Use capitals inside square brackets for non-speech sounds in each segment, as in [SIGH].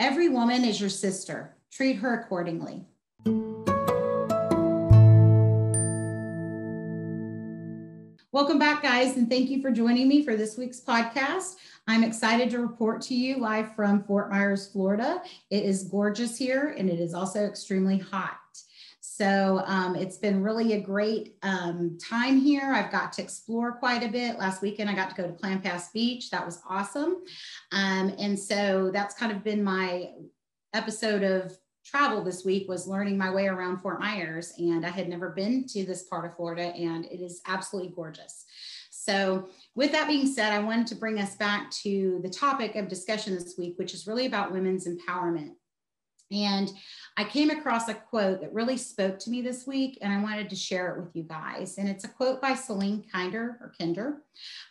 Every woman is your sister. Treat her accordingly. Welcome back, guys, and thank you for joining me for this week's podcast. I'm excited to report to you live from Fort Myers, Florida. It is gorgeous here and it is also extremely hot. So um, it's been really a great um, time here. I've got to explore quite a bit. Last weekend, I got to go to Blind Pass Beach. That was awesome. Um, and so that's kind of been my episode of travel this week was learning my way around Fort Myers. And I had never been to this part of Florida, and it is absolutely gorgeous. So, with that being said, I wanted to bring us back to the topic of discussion this week, which is really about women's empowerment. And I came across a quote that really spoke to me this week, and I wanted to share it with you guys. And it's a quote by Celine Kinder or Kinder.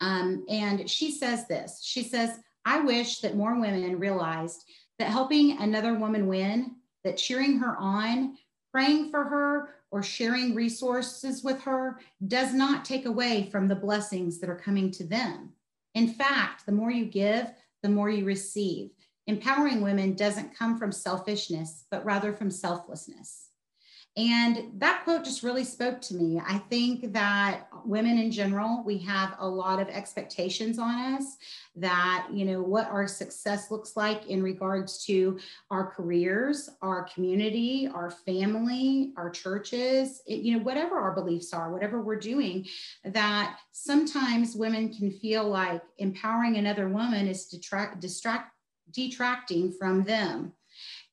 Um, and she says this She says, I wish that more women realized that helping another woman win that cheering her on, praying for her, or sharing resources with her does not take away from the blessings that are coming to them. In fact, the more you give, the more you receive. Empowering women doesn't come from selfishness, but rather from selflessness. And that quote just really spoke to me. I think that women in general, we have a lot of expectations on us that, you know, what our success looks like in regards to our careers, our community, our family, our churches, it, you know, whatever our beliefs are, whatever we're doing, that sometimes women can feel like empowering another woman is detract, distract, detracting from them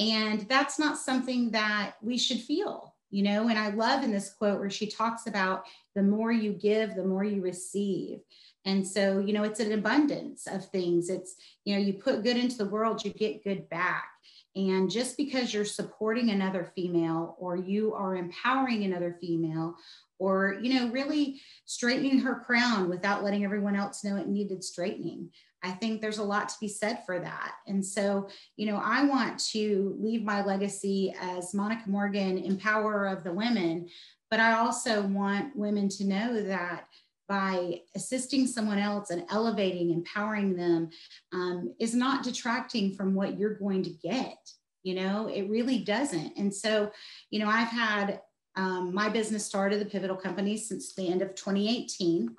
and that's not something that we should feel, you know. And I love in this quote where she talks about the more you give, the more you receive. And so, you know, it's an abundance of things. It's, you know, you put good into the world, you get good back. And just because you're supporting another female or you are empowering another female or, you know, really straightening her crown without letting everyone else know it needed straightening, I think there's a lot to be said for that. And so, you know, I want to leave my legacy as Monica Morgan, empowerer of the women, but I also want women to know that by assisting someone else and elevating, empowering them um, is not detracting from what you're going to get. You know, it really doesn't. And so, you know, I've had um, my business started the Pivotal Company since the end of 2018.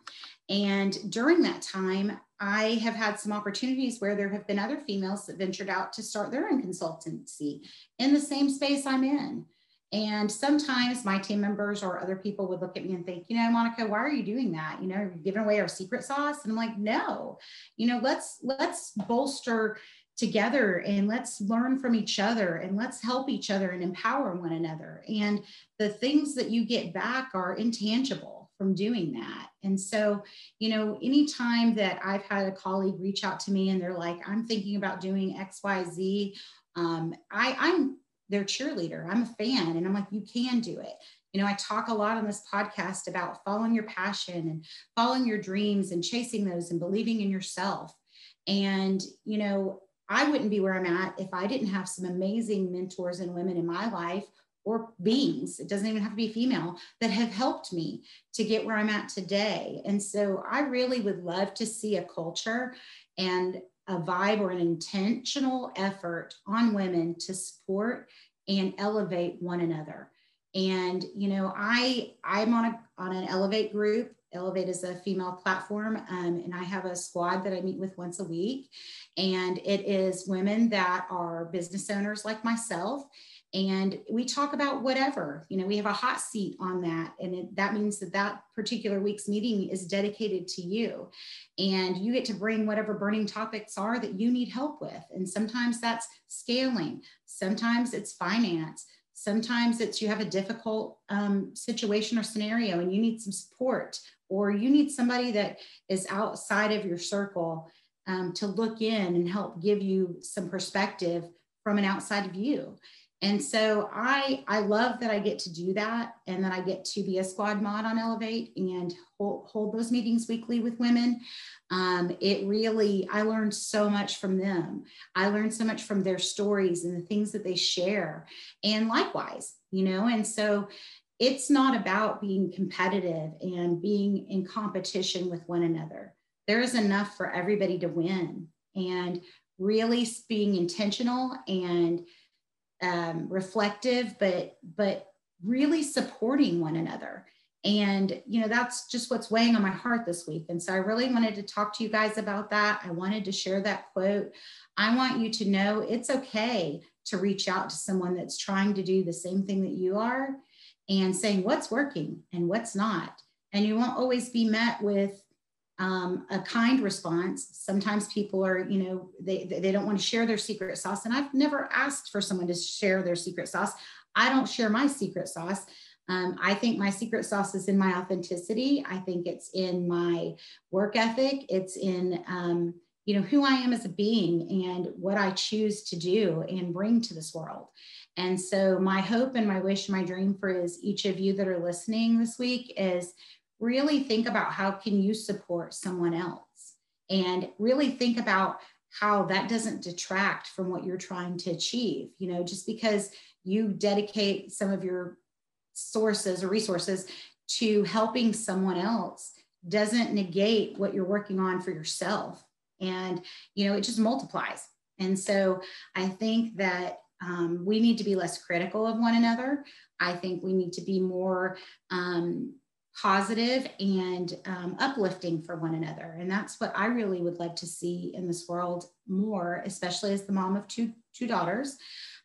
And during that time, I have had some opportunities where there have been other females that ventured out to start their own consultancy in the same space I'm in. And sometimes my team members or other people would look at me and think, you know, Monica, why are you doing that? You know, you're giving away our secret sauce. And I'm like, no, you know, let's let's bolster together and let's learn from each other and let's help each other and empower one another. And the things that you get back are intangible from doing that. And so, you know, anytime that I've had a colleague reach out to me and they're like, I'm thinking about doing X, Y, Z, um, I, I'm their cheerleader. I'm a fan. And I'm like, you can do it. You know, I talk a lot on this podcast about following your passion and following your dreams and chasing those and believing in yourself. And, you know, I wouldn't be where I'm at if I didn't have some amazing mentors and women in my life or beings, it doesn't even have to be female, that have helped me to get where I'm at today. And so I really would love to see a culture and a vibe or an intentional effort on women to support and elevate one another. And you know, I I'm on a on an Elevate group. Elevate is a female platform, um, and I have a squad that I meet with once a week. And it is women that are business owners like myself and we talk about whatever you know we have a hot seat on that and it, that means that that particular week's meeting is dedicated to you. And you get to bring whatever burning topics are that you need help with. And sometimes that's scaling sometimes it's finance sometimes it's you have a difficult um, situation or scenario and you need some support or you need somebody that is outside of your circle um, to look in and help give you some perspective from an outside view and so I I love that I get to do that and that I get to be a squad mod on Elevate and hold, hold those meetings weekly with women. Um, it really I learned so much from them. I learned so much from their stories and the things that they share, and likewise, you know. And so it's not about being competitive and being in competition with one another. There is enough for everybody to win. And really being intentional and um, reflective, but but really supporting one another. And you know that's just what's weighing on my heart this week. And so I really wanted to talk to you guys about that. I wanted to share that quote. I want you to know it's okay to reach out to someone that's trying to do the same thing that you are and saying what's working and what's not. And you won't always be met with um, a kind response. Sometimes people are, you know, they, they don't want to share their secret sauce. And I've never asked for someone to share their secret sauce. I don't share my secret sauce. Um, I think my secret sauce is in my authenticity. I think it's in my work ethic. It's in, um, you know, who I am as a being and what I choose to do and bring to this world. And so my hope and my wish, my dream for is each of you that are listening this week is really think about how can you support someone else? And really think about how that doesn't detract from what you're trying to achieve you know just because you dedicate some of your sources or resources to helping someone else doesn't negate what you're working on for yourself. And you know it just multiplies. And so i think that um, we need to be less critical of one another. I think we need to be more um, positive and um, uplifting for one another. And that's what I really would love to see in this world more, especially as the mom of two, two daughters,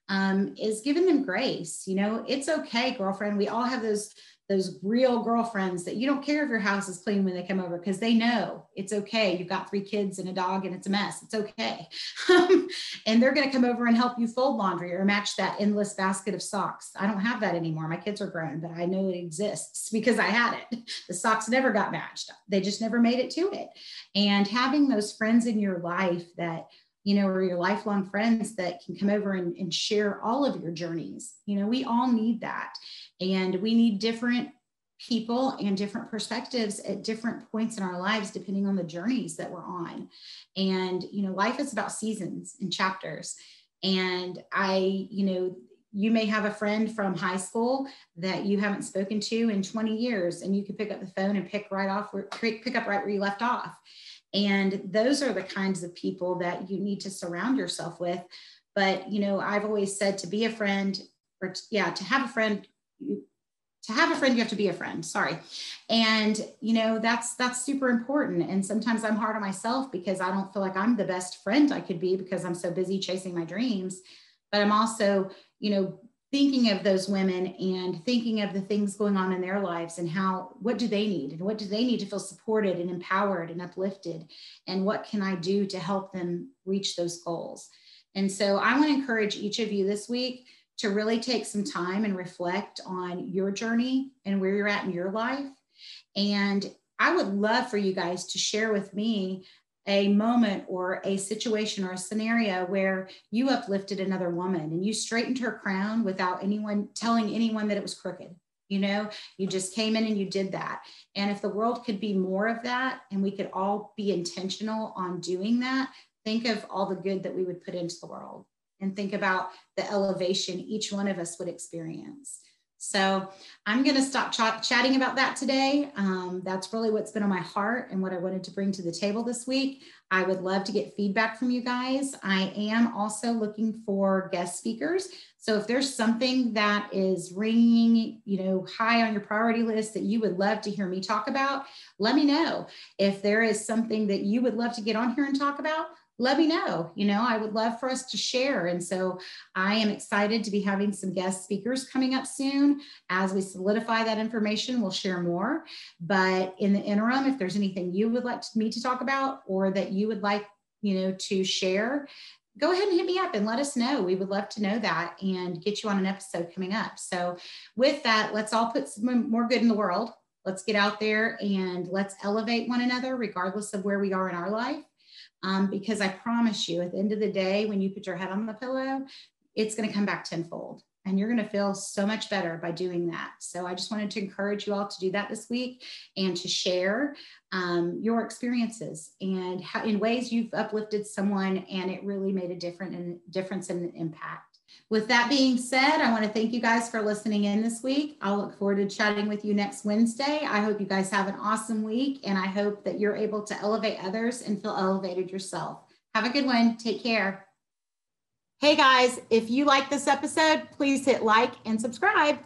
um, is giving them grace. You know, it's okay, girlfriend. We all have those those real girlfriends that you don't care if your house is clean when they come over because they know it's okay. You've got three kids and a dog and it's a mess. It's okay. [LAUGHS] and they're going to come over and help you fold laundry or match that endless basket of socks. I don't have that anymore. My kids are grown, but I know it exists because I had it. The socks never got matched, they just never made it to it. And having those friends in your life that you know, or your lifelong friends that can come over and, and share all of your journeys. You know, we all need that. And we need different people and different perspectives at different points in our lives depending on the journeys that we're on and you know life is about seasons and chapters and i you know you may have a friend from high school that you haven't spoken to in 20 years and you can pick up the phone and pick right off where pick up right where you left off and those are the kinds of people that you need to surround yourself with. But you know i've always said to be a friend or yeah to have a friend you, to have a friend you have to be a friend sorry. And you know that's that's super important. And sometimes i'm hard on myself because i don't feel like i'm the best friend i could be because i'm so busy chasing my dreams. But i'm also you know thinking of those women and thinking of the things going on in their lives and how what do they need? And what do they need to feel supported and empowered and uplifted? And what can i do to help them reach those goals? And so i want to encourage each of you this week to really take some time and reflect on your journey and where you're at in your life. And I would love for you guys to share with me a moment or a situation or a scenario where you uplifted another woman and you straightened her crown without anyone telling anyone that it was crooked. You know, you just came in and you did that. And if the world could be more of that and we could all be intentional on doing that, think of all the good that we would put into the world and think about the elevation each one of us would experience. So I'm going to stop ch- chatting about that today. Um, that's really what's been on my heart and what I wanted to bring to the table this week. I would love to get feedback from you guys. I am also looking for guest speakers. So if there's something that is ringing, you know, high on your priority list that you would love to hear me talk about, let me know. If there is something that you would love to get on here and talk about, let me know. You know, I would love for us to share. And so I am excited to be having some guest speakers coming up soon. As we solidify that information, we'll share more. But in the interim, if there's anything you would like me to talk about or that you would like, you know, to share, go ahead and hit me up and let us know. We would love to know that and get you on an episode coming up. So with that, let's all put some more good in the world. Let's get out there and let's elevate one another, regardless of where we are in our life um, because I promise you, at the end of the day, when you put your head on the pillow, it's going to come back tenfold. And you're going to feel so much better by doing that. So I just wanted to encourage you all to do that this week and to share um, your experiences and how, in ways you've uplifted someone and it really made a different and difference in impact. With that being said, I want to thank you guys for listening in this week. I'll look forward to chatting with you next Wednesday. I hope you guys have an awesome week and I hope that you're able to elevate others and feel elevated yourself. Have a good one. Take care. Hey guys, if you like this episode, please hit like and subscribe.